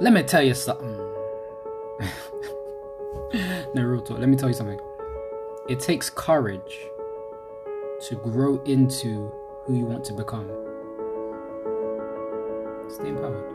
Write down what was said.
Let me tell you something. Naruto. Let me tell you something. It takes courage to grow into who you want to become. Stay empowered.